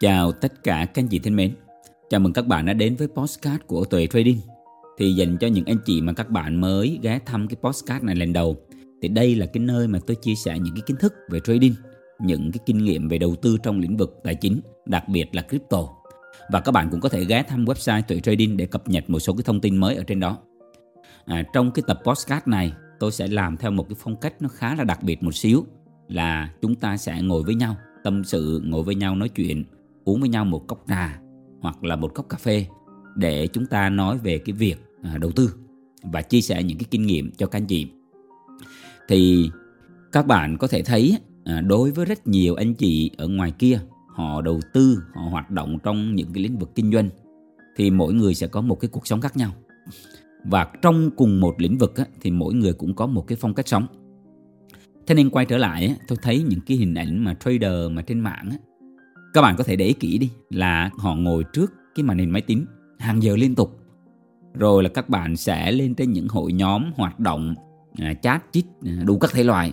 Chào tất cả các anh chị thân mến. Chào mừng các bạn đã đến với postcard của Tuệ Trading. Thì dành cho những anh chị mà các bạn mới ghé thăm cái postcard này lần đầu thì đây là cái nơi mà tôi chia sẻ những cái kiến thức về trading, những cái kinh nghiệm về đầu tư trong lĩnh vực tài chính, đặc biệt là crypto. Và các bạn cũng có thể ghé thăm website Tuệ Trading để cập nhật một số cái thông tin mới ở trên đó. À, trong cái tập postcard này tôi sẽ làm theo một cái phong cách nó khá là đặc biệt một xíu là chúng ta sẽ ngồi với nhau tâm sự ngồi với nhau nói chuyện uống với nhau một cốc trà hoặc là một cốc cà phê để chúng ta nói về cái việc à, đầu tư và chia sẻ những cái kinh nghiệm cho các anh chị. Thì các bạn có thể thấy à, đối với rất nhiều anh chị ở ngoài kia, họ đầu tư, họ hoạt động trong những cái lĩnh vực kinh doanh thì mỗi người sẽ có một cái cuộc sống khác nhau. Và trong cùng một lĩnh vực thì mỗi người cũng có một cái phong cách sống. Thế nên quay trở lại tôi thấy những cái hình ảnh mà trader mà trên mạng các bạn có thể để ý kỹ đi là họ ngồi trước cái màn hình máy tính hàng giờ liên tục. Rồi là các bạn sẽ lên trên những hội nhóm hoạt động à, chat chít à, đủ các thể loại.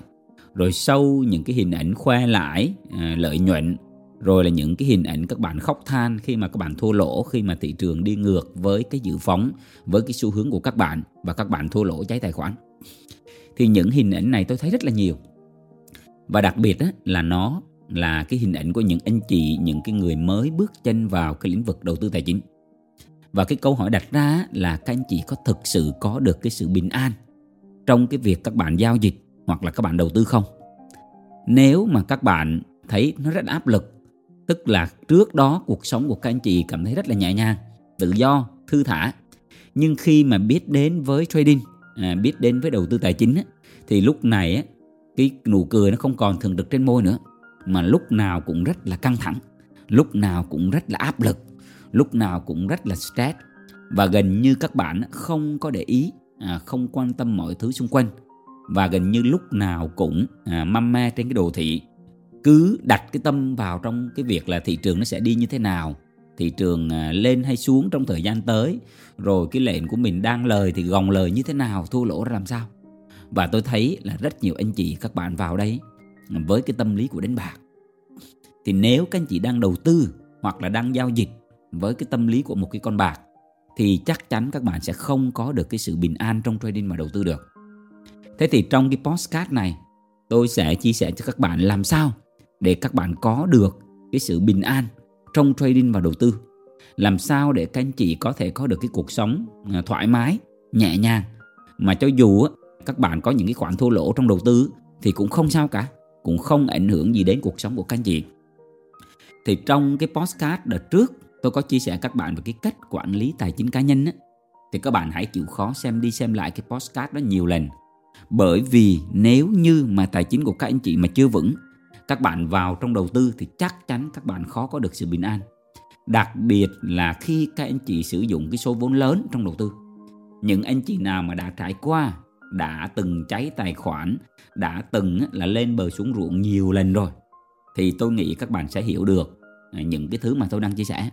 Rồi sâu những cái hình ảnh khoe lãi à, lợi nhuận. Rồi là những cái hình ảnh các bạn khóc than khi mà các bạn thua lỗ khi mà thị trường đi ngược với cái dự phóng với cái xu hướng của các bạn và các bạn thua lỗ cháy tài khoản. Thì những hình ảnh này tôi thấy rất là nhiều. Và đặc biệt á, là nó là cái hình ảnh của những anh chị những cái người mới bước chân vào cái lĩnh vực đầu tư tài chính. Và cái câu hỏi đặt ra là các anh chị có thực sự có được cái sự bình an trong cái việc các bạn giao dịch hoặc là các bạn đầu tư không? Nếu mà các bạn thấy nó rất áp lực tức là trước đó cuộc sống của các anh chị cảm thấy rất là nhẹ nhàng tự do thư thả nhưng khi mà biết đến với trading à, biết đến với đầu tư tài chính á, thì lúc này á, cái nụ cười nó không còn thường trực trên môi nữa mà lúc nào cũng rất là căng thẳng lúc nào cũng rất là áp lực lúc nào cũng rất là stress. Và gần như các bạn không có để ý à, không quan tâm mọi thứ xung quanh. Và gần như lúc nào cũng à, măm me trên cái đồ thị. Cứ đặt cái tâm vào trong cái việc là thị trường nó sẽ đi như thế nào thị trường à, lên hay xuống trong thời gian tới rồi cái lệnh của mình đang lời thì gồng lời như thế nào thua lỗ ra làm sao. Và tôi thấy là rất nhiều anh chị các bạn vào đây với cái tâm lý của đánh bạc. Thì nếu các anh chị đang đầu tư hoặc là đang giao dịch với cái tâm lý của một cái con bạc, thì chắc chắn các bạn sẽ không có được cái sự bình an trong trading và đầu tư được. Thế thì trong cái postcard này, tôi sẽ chia sẻ cho các bạn làm sao để các bạn có được cái sự bình an trong trading và đầu tư. Làm sao để các anh chị có thể có được cái cuộc sống à, thoải mái, nhẹ nhàng. Mà cho dù các bạn có những cái khoản thua lỗ trong đầu tư thì cũng không sao cả cũng không ảnh hưởng gì đến cuộc sống của các anh chị. Thì trong cái postcard đợt trước tôi có chia sẻ các bạn về cái cách quản lý tài chính cá nhân á, thì các bạn hãy chịu khó xem đi xem lại cái postcard đó nhiều lần. Bởi vì nếu như mà tài chính của các anh chị mà chưa vững các bạn vào trong đầu tư thì chắc chắn các bạn khó có được sự bình an. Đặc biệt là khi các anh chị sử dụng cái số vốn lớn trong đầu tư. Những anh chị nào mà đã trải qua đã từng cháy tài khoản, đã từng là lên bờ xuống ruộng nhiều lần rồi. Thì tôi nghĩ các bạn sẽ hiểu được à, những cái thứ mà tôi đang chia sẻ.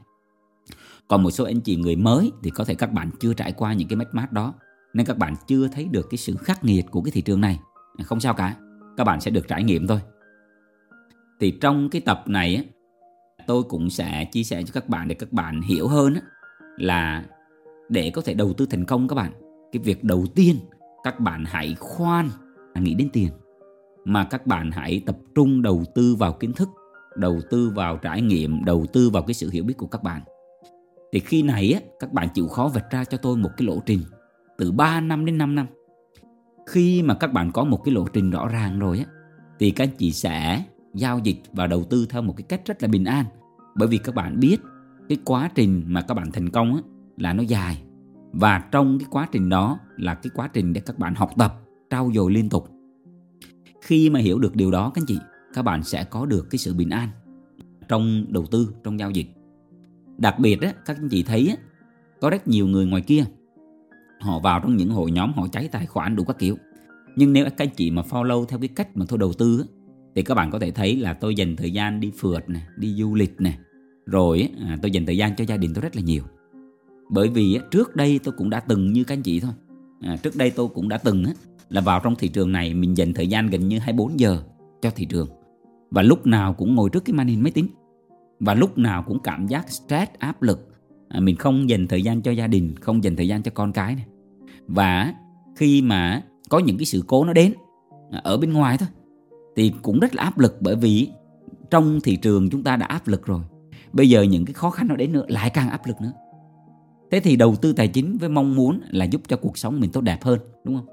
Còn một số anh chị người mới thì có thể các bạn chưa trải qua những cái mất mát đó, nên các bạn chưa thấy được cái sự khắc nghiệt của cái thị trường này. À, không sao cả, các bạn sẽ được trải nghiệm thôi. Thì trong cái tập này tôi cũng sẽ chia sẻ cho các bạn để các bạn hiểu hơn là để có thể đầu tư thành công các bạn, cái việc đầu tiên các bạn hãy khoan nghĩ đến tiền. Mà các bạn hãy tập trung đầu tư vào kiến thức đầu tư vào trải nghiệm đầu tư vào cái sự hiểu biết của các bạn. Thì khi này á, các bạn chịu khó vạch ra cho tôi một cái lộ trình từ 3 năm đến 5 năm. Khi mà các bạn có một cái lộ trình rõ ràng rồi á thì các anh chị sẽ giao dịch và đầu tư theo một cái cách rất là bình an. Bởi vì các bạn biết cái quá trình mà các bạn thành công á, là nó dài và trong cái quá trình đó là cái quá trình để các bạn học tập trau dồi liên tục. Khi mà hiểu được điều đó các anh chị các bạn sẽ có được cái sự bình an trong đầu tư trong giao dịch. Đặc biệt á, các anh chị thấy á, có rất nhiều người ngoài kia họ vào trong những hội nhóm họ cháy tài khoản đủ các kiểu. Nhưng nếu các anh chị mà follow theo cái cách mà tôi đầu tư á, thì các bạn có thể thấy là tôi dành thời gian đi phượt này đi du lịch này rồi á, à, tôi dành thời gian cho gia đình tôi rất là nhiều bởi vì trước đây tôi cũng đã từng như các anh chị thôi. À, trước đây tôi cũng đã từng là vào trong thị trường này mình dành thời gian gần như 24 giờ cho thị trường. Và lúc nào cũng ngồi trước cái màn hình máy tính. Và lúc nào cũng cảm giác stress áp lực. À, mình không dành thời gian cho gia đình không dành thời gian cho con cái này. Và khi mà có những cái sự cố nó đến à, ở bên ngoài thôi thì cũng rất là áp lực. Bởi vì trong thị trường chúng ta đã áp lực rồi. Bây giờ những cái khó khăn nó đến nữa lại càng áp lực nữa thế thì đầu tư tài chính với mong muốn là giúp cho cuộc sống mình tốt đẹp hơn, đúng không?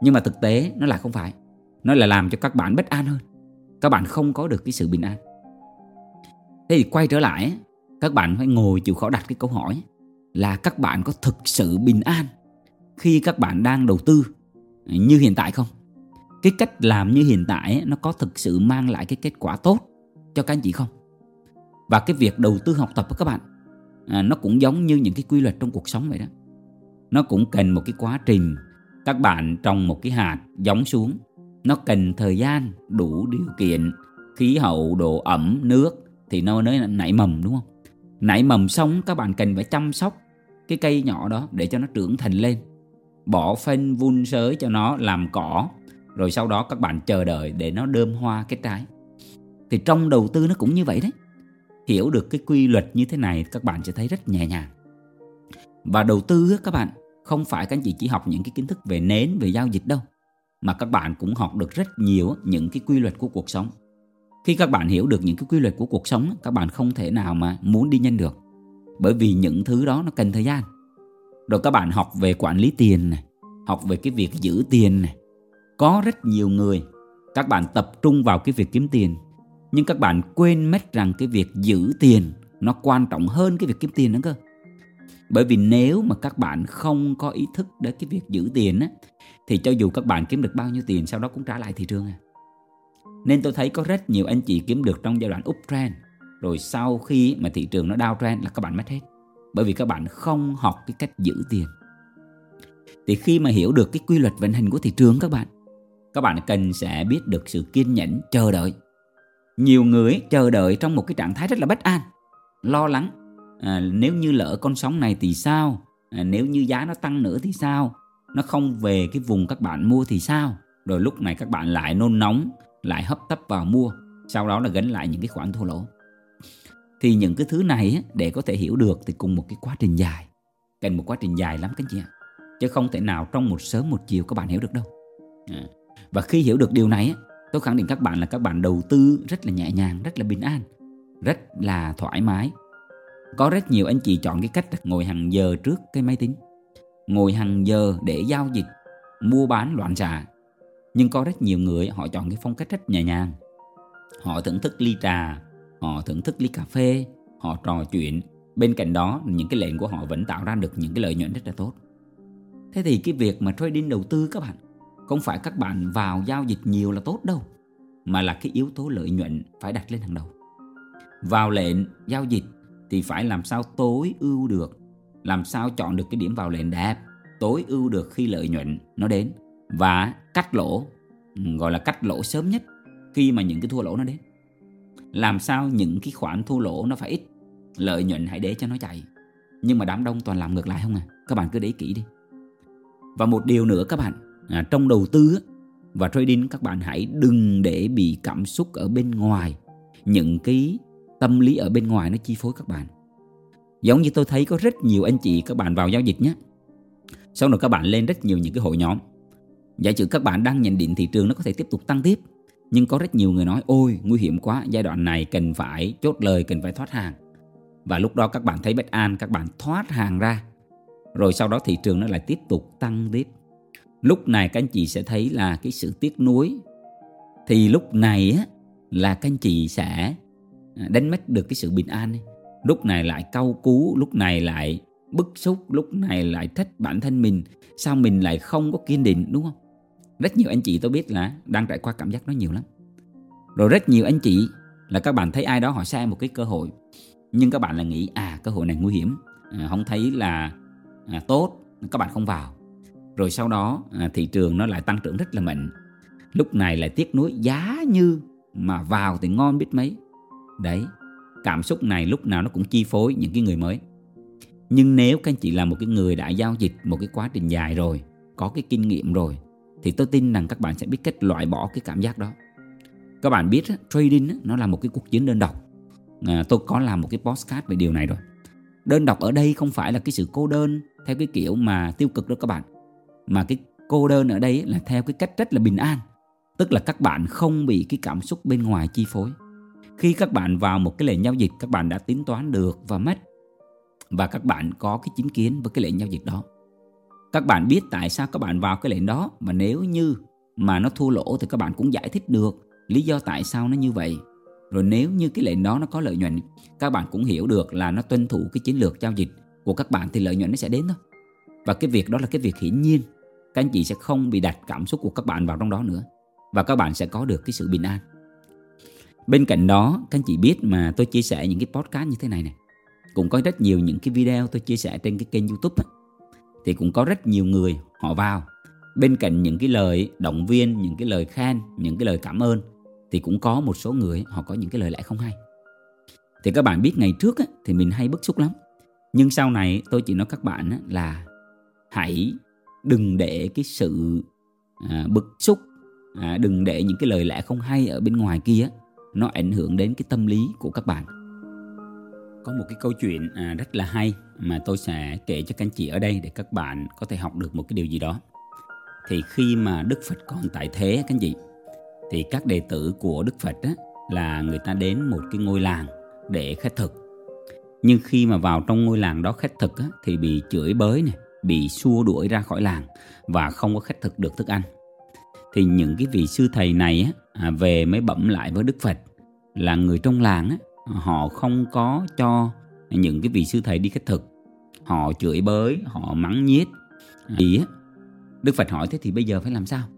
Nhưng mà thực tế nó là không phải. Nó là làm cho các bạn bất an hơn. Các bạn không có được cái sự bình an. Thế thì quay trở lại, các bạn phải ngồi chịu khó đặt cái câu hỏi là các bạn có thực sự bình an khi các bạn đang đầu tư như hiện tại không? Cái cách làm như hiện tại nó có thực sự mang lại cái kết quả tốt cho các anh chị không? Và cái việc đầu tư học tập của các bạn à, nó cũng giống như những cái quy luật trong cuộc sống vậy đó. Nó cũng cần một cái quá trình các bạn trồng một cái hạt giống xuống. Nó cần thời gian đủ điều kiện khí hậu độ ẩm nước thì nó mới nảy mầm đúng không? Nảy mầm xong các bạn cần phải chăm sóc cái cây nhỏ đó để cho nó trưởng thành lên. Bỏ phân vun sới cho nó làm cỏ rồi sau đó các bạn chờ đợi để nó đơm hoa kết trái. Thì trong đầu tư nó cũng như vậy đấy hiểu được cái quy luật như thế này, các bạn sẽ thấy rất nhẹ nhàng. Và đầu tư các bạn, không phải các anh chị chỉ học những cái kiến thức về nến, về giao dịch đâu, mà các bạn cũng học được rất nhiều những cái quy luật của cuộc sống. Khi các bạn hiểu được những cái quy luật của cuộc sống các bạn không thể nào mà muốn đi nhanh được, bởi vì những thứ đó nó cần thời gian. Rồi các bạn học về quản lý tiền này, học về cái việc giữ tiền này. Có rất nhiều người, các bạn tập trung vào cái việc kiếm tiền nhưng các bạn quên mất rằng cái việc giữ tiền nó quan trọng hơn cái việc kiếm tiền nữa cơ. Bởi vì nếu mà các bạn không có ý thức đến cái việc giữ tiền á, thì cho dù các bạn kiếm được bao nhiêu tiền, sau đó cũng trả lại thị trường à. Nên tôi thấy có rất nhiều anh chị kiếm được trong giai đoạn uptrend rồi sau khi mà thị trường nó downtrend là các bạn mất hết. Bởi vì các bạn không học cái cách giữ tiền. Thì khi mà hiểu được cái quy luật vận hành của thị trường các bạn các bạn cần sẽ biết được sự kiên nhẫn, chờ đợi nhiều người chờ đợi trong một cái trạng thái rất là bất an lo lắng. À, nếu như lỡ con sóng này thì sao? À, nếu như giá nó tăng nữa thì sao? Nó không về cái vùng các bạn mua thì sao? Rồi lúc này các bạn lại nôn nóng lại hấp tấp vào mua sau đó là gánh lại những cái khoản thua lỗ. Thì những cái thứ này để có thể hiểu được thì cùng một cái quá trình dài. Cần một quá trình dài lắm các chị ạ. Chứ không thể nào trong một sớm một chiều các bạn hiểu được đâu. À, và khi hiểu được điều này tôi khẳng định các bạn là các bạn đầu tư rất là nhẹ nhàng, rất là bình an, rất là thoải mái. Có rất nhiều anh chị chọn cái cách ngồi hàng giờ trước cái máy tính, ngồi hàng giờ để giao dịch, mua bán loạn xạ. Nhưng có rất nhiều người họ chọn cái phong cách rất nhẹ nhàng. Họ thưởng thức ly trà, họ thưởng thức ly cà phê, họ trò chuyện. Bên cạnh đó, những cái lệnh của họ vẫn tạo ra được những cái lợi nhuận rất là tốt. Thế thì cái việc mà trading đầu tư các bạn không phải các bạn vào giao dịch nhiều là tốt đâu, mà là cái yếu tố lợi nhuận phải đặt lên hàng đầu. Vào lệnh, giao dịch thì phải làm sao tối ưu được, làm sao chọn được cái điểm vào lệnh đẹp, tối ưu được khi lợi nhuận nó đến, và cắt lỗ, gọi là cắt lỗ sớm nhất khi mà những cái thua lỗ nó đến. Làm sao những cái khoản thua lỗ nó phải ít, lợi nhuận hãy để cho nó chạy. Nhưng mà đám đông toàn làm ngược lại không à? Các bạn cứ để ý kỹ đi. Và một điều nữa các bạn à, trong đầu tư và trading các bạn hãy đừng để bị cảm xúc ở bên ngoài. Những cái tâm lý ở bên ngoài nó chi phối các bạn. Giống như tôi thấy có rất nhiều anh chị các bạn vào giao dịch nhé. Sau đó các bạn lên rất nhiều những cái hội nhóm. Giả sử các bạn đang nhận định thị trường nó có thể tiếp tục tăng tiếp nhưng có rất nhiều người nói ôi nguy hiểm quá giai đoạn này cần phải chốt lời cần phải thoát hàng. Và lúc đó các bạn thấy bất an các bạn thoát hàng ra. Rồi sau đó thị trường nó lại tiếp tục tăng tiếp lúc này các anh chị sẽ thấy là cái sự tiếc nuối. Thì lúc này á là các anh chị sẽ à, đánh mất được cái sự bình an lúc này lại cau cú lúc này lại bức xúc lúc này lại trách bản thân mình. Sao mình lại không có kiên định đúng không? Rất nhiều anh chị tôi biết là đang trải qua cảm giác nó nhiều lắm. Rồi rất nhiều anh chị là các bạn thấy ai đó họ sai một cái cơ hội. Nhưng các bạn là nghĩ à cơ hội này nguy hiểm. À, không thấy là à, tốt các bạn không vào rồi sau đó à, thị trường nó lại tăng trưởng rất là mạnh. Lúc này lại tiếc nuối giá như mà vào thì ngon biết mấy. Đấy cảm xúc này lúc nào nó cũng chi phối những cái người mới. Nhưng nếu các anh chị là một cái người đã giao dịch một cái quá trình dài rồi có cái kinh nghiệm rồi thì tôi tin rằng các bạn sẽ biết cách loại bỏ cái cảm giác đó. Các bạn biết trading nó là một cái cuộc chiến đơn độc. À, tôi có làm một cái postcard về điều này rồi. Đơn độc ở đây không phải là cái sự cô đơn theo cái kiểu mà tiêu cực đó các bạn mà cái cô đơn ở đây là theo cái cách rất là bình an. Tức là các bạn không bị cái cảm xúc bên ngoài chi phối. Khi các bạn vào một cái lệnh giao dịch, các bạn đã tính toán được và mất. Và các bạn có cái chính kiến với cái lệnh giao dịch đó. Các bạn biết tại sao các bạn vào cái lệnh đó mà nếu như mà nó thua lỗ thì các bạn cũng giải thích được lý do tại sao nó như vậy. Rồi nếu như cái lệnh đó nó có lợi nhuận, các bạn cũng hiểu được là nó tuân thủ cái chiến lược giao dịch của các bạn thì lợi nhuận nó sẽ đến thôi. Và cái việc đó là cái việc hiển nhiên các anh chị sẽ không bị đặt cảm xúc của các bạn vào trong đó nữa. Và các bạn sẽ có được cái sự bình an. Bên cạnh đó các anh chị biết mà tôi chia sẻ những cái podcast như thế này này cũng có rất nhiều những cái video tôi chia sẻ trên cái kênh youtube ấy, thì cũng có rất nhiều người họ vào. Bên cạnh những cái lời động viên những cái lời khen những cái lời cảm ơn thì cũng có một số người họ có những cái lời lẽ không hay. Thì các bạn biết ngày trước ấy, thì mình hay bức xúc lắm. Nhưng sau này tôi chỉ nói các bạn là hãy đừng để cái sự à, bực xúc à, đừng để những cái lời lẽ không hay ở bên ngoài kia nó ảnh hưởng đến cái tâm lý của các bạn. Có một cái câu chuyện à, rất là hay mà tôi sẽ kể cho các anh chị ở đây để các bạn có thể học được một cái điều gì đó. Thì khi mà Đức Phật còn tại thế các anh chị thì các đệ tử của Đức Phật á, là người ta đến một cái ngôi làng để khất thực. Nhưng khi mà vào trong ngôi làng đó khất thực á, thì bị chửi bới này bị xua đuổi ra khỏi làng và không có khách thực được thức ăn. Thì những cái vị sư thầy này á, à, về mới bẩm lại với Đức Phật là người trong làng á, họ không có cho những cái vị sư thầy đi khách thực. Họ chửi bới họ mắng nhiếc. Thì á, Đức Phật hỏi thế thì bây giờ phải làm sao?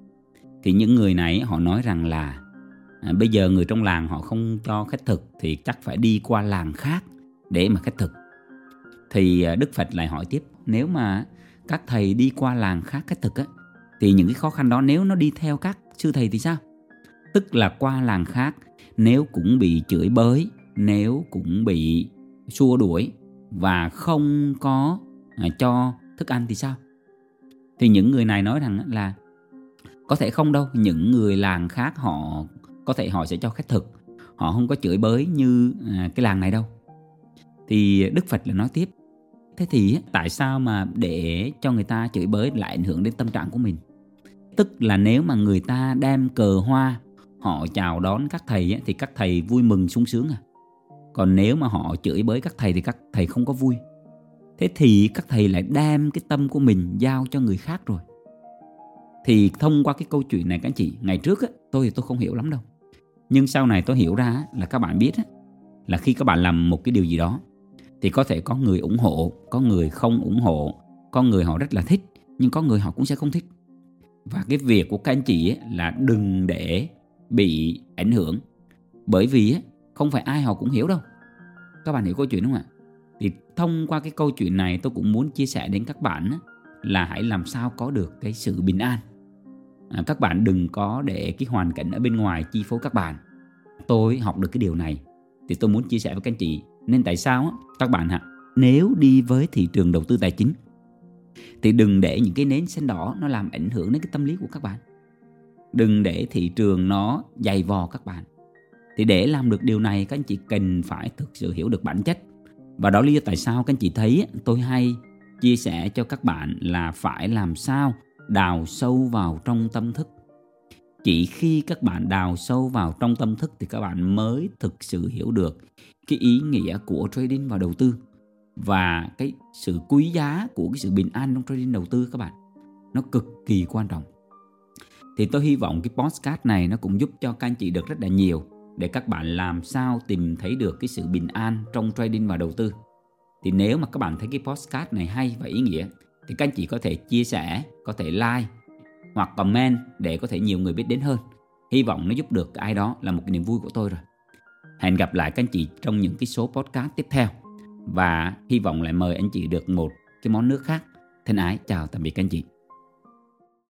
Thì những người này họ nói rằng là à, bây giờ người trong làng họ không cho khách thực thì chắc phải đi qua làng khác để mà khách thực. Thì à, Đức Phật lại hỏi tiếp nếu mà các thầy đi qua làng khác cách thực á, thì những cái khó khăn đó nếu nó đi theo các sư thầy thì sao? Tức là qua làng khác, nếu cũng bị chửi bới, nếu cũng bị xua đuổi và không có à, cho thức ăn thì sao? Thì những người này nói rằng là có thể không đâu, những người làng khác họ, có thể họ sẽ cho khách thực, họ không có chửi bới như à, cái làng này đâu. Thì đức phật là nói tiếp thế thì tại sao mà để cho người ta chửi bới lại ảnh hưởng đến tâm trạng của mình? Tức là nếu mà người ta đem cờ hoa họ chào đón các thầy thì các thầy vui mừng sung sướng à? Còn nếu mà họ chửi bới các thầy thì các thầy không có vui. Thế thì các thầy lại đem cái tâm của mình giao cho người khác rồi. Thì thông qua cái câu chuyện này các anh chị ngày trước á, tôi thì tôi không hiểu lắm đâu. Nhưng sau này tôi hiểu ra là các bạn biết á, là khi các bạn làm một cái điều gì đó thì có thể có người ủng hộ có người không ủng hộ. Có người họ rất là thích nhưng có người họ cũng sẽ không thích. Và cái việc của các anh chị ấy là đừng để bị ảnh hưởng. Bởi vì ấy, không phải ai họ cũng hiểu đâu. Các bạn hiểu câu chuyện đúng không ạ? Thì thông qua cái câu chuyện này tôi cũng muốn chia sẻ đến các bạn ấy, là hãy làm sao có được cái sự bình an. À, các bạn đừng có để cái hoàn cảnh ở bên ngoài chi phối các bạn. Tôi học được cái điều này thì tôi muốn chia sẻ với các anh chị nên tại sao các bạn hả nếu đi với thị trường đầu tư tài chính, thì đừng để những cái nến xanh đỏ nó làm ảnh hưởng đến cái tâm lý của các bạn. Đừng để thị trường nó dày vò các bạn. Thì để làm được điều này, các anh chị cần phải thực sự hiểu được bản chất. Và đó lý do tại sao các anh chị thấy tôi hay chia sẻ cho các bạn là phải làm sao đào sâu vào trong tâm thức chỉ khi các bạn đào sâu vào trong tâm thức thì các bạn mới thực sự hiểu được cái ý nghĩa của trading và đầu tư. Và cái sự quý giá của cái sự bình an trong trading đầu tư các bạn, nó cực kỳ quan trọng. Thì tôi hy vọng cái podcast này nó cũng giúp cho các anh chị được rất là nhiều để các bạn làm sao tìm thấy được cái sự bình an trong trading và đầu tư. Thì nếu mà các bạn thấy cái podcast này hay và ý nghĩa, thì các anh chị có thể chia sẻ, có thể like hoặc comment để có thể nhiều người biết đến hơn. Hy vọng nó giúp được ai đó là một cái niềm vui của tôi rồi. Hẹn gặp lại các anh chị trong những cái số podcast tiếp theo. Và hy vọng lại mời anh chị được một cái món nước khác. Thân ái, chào tạm biệt các anh chị.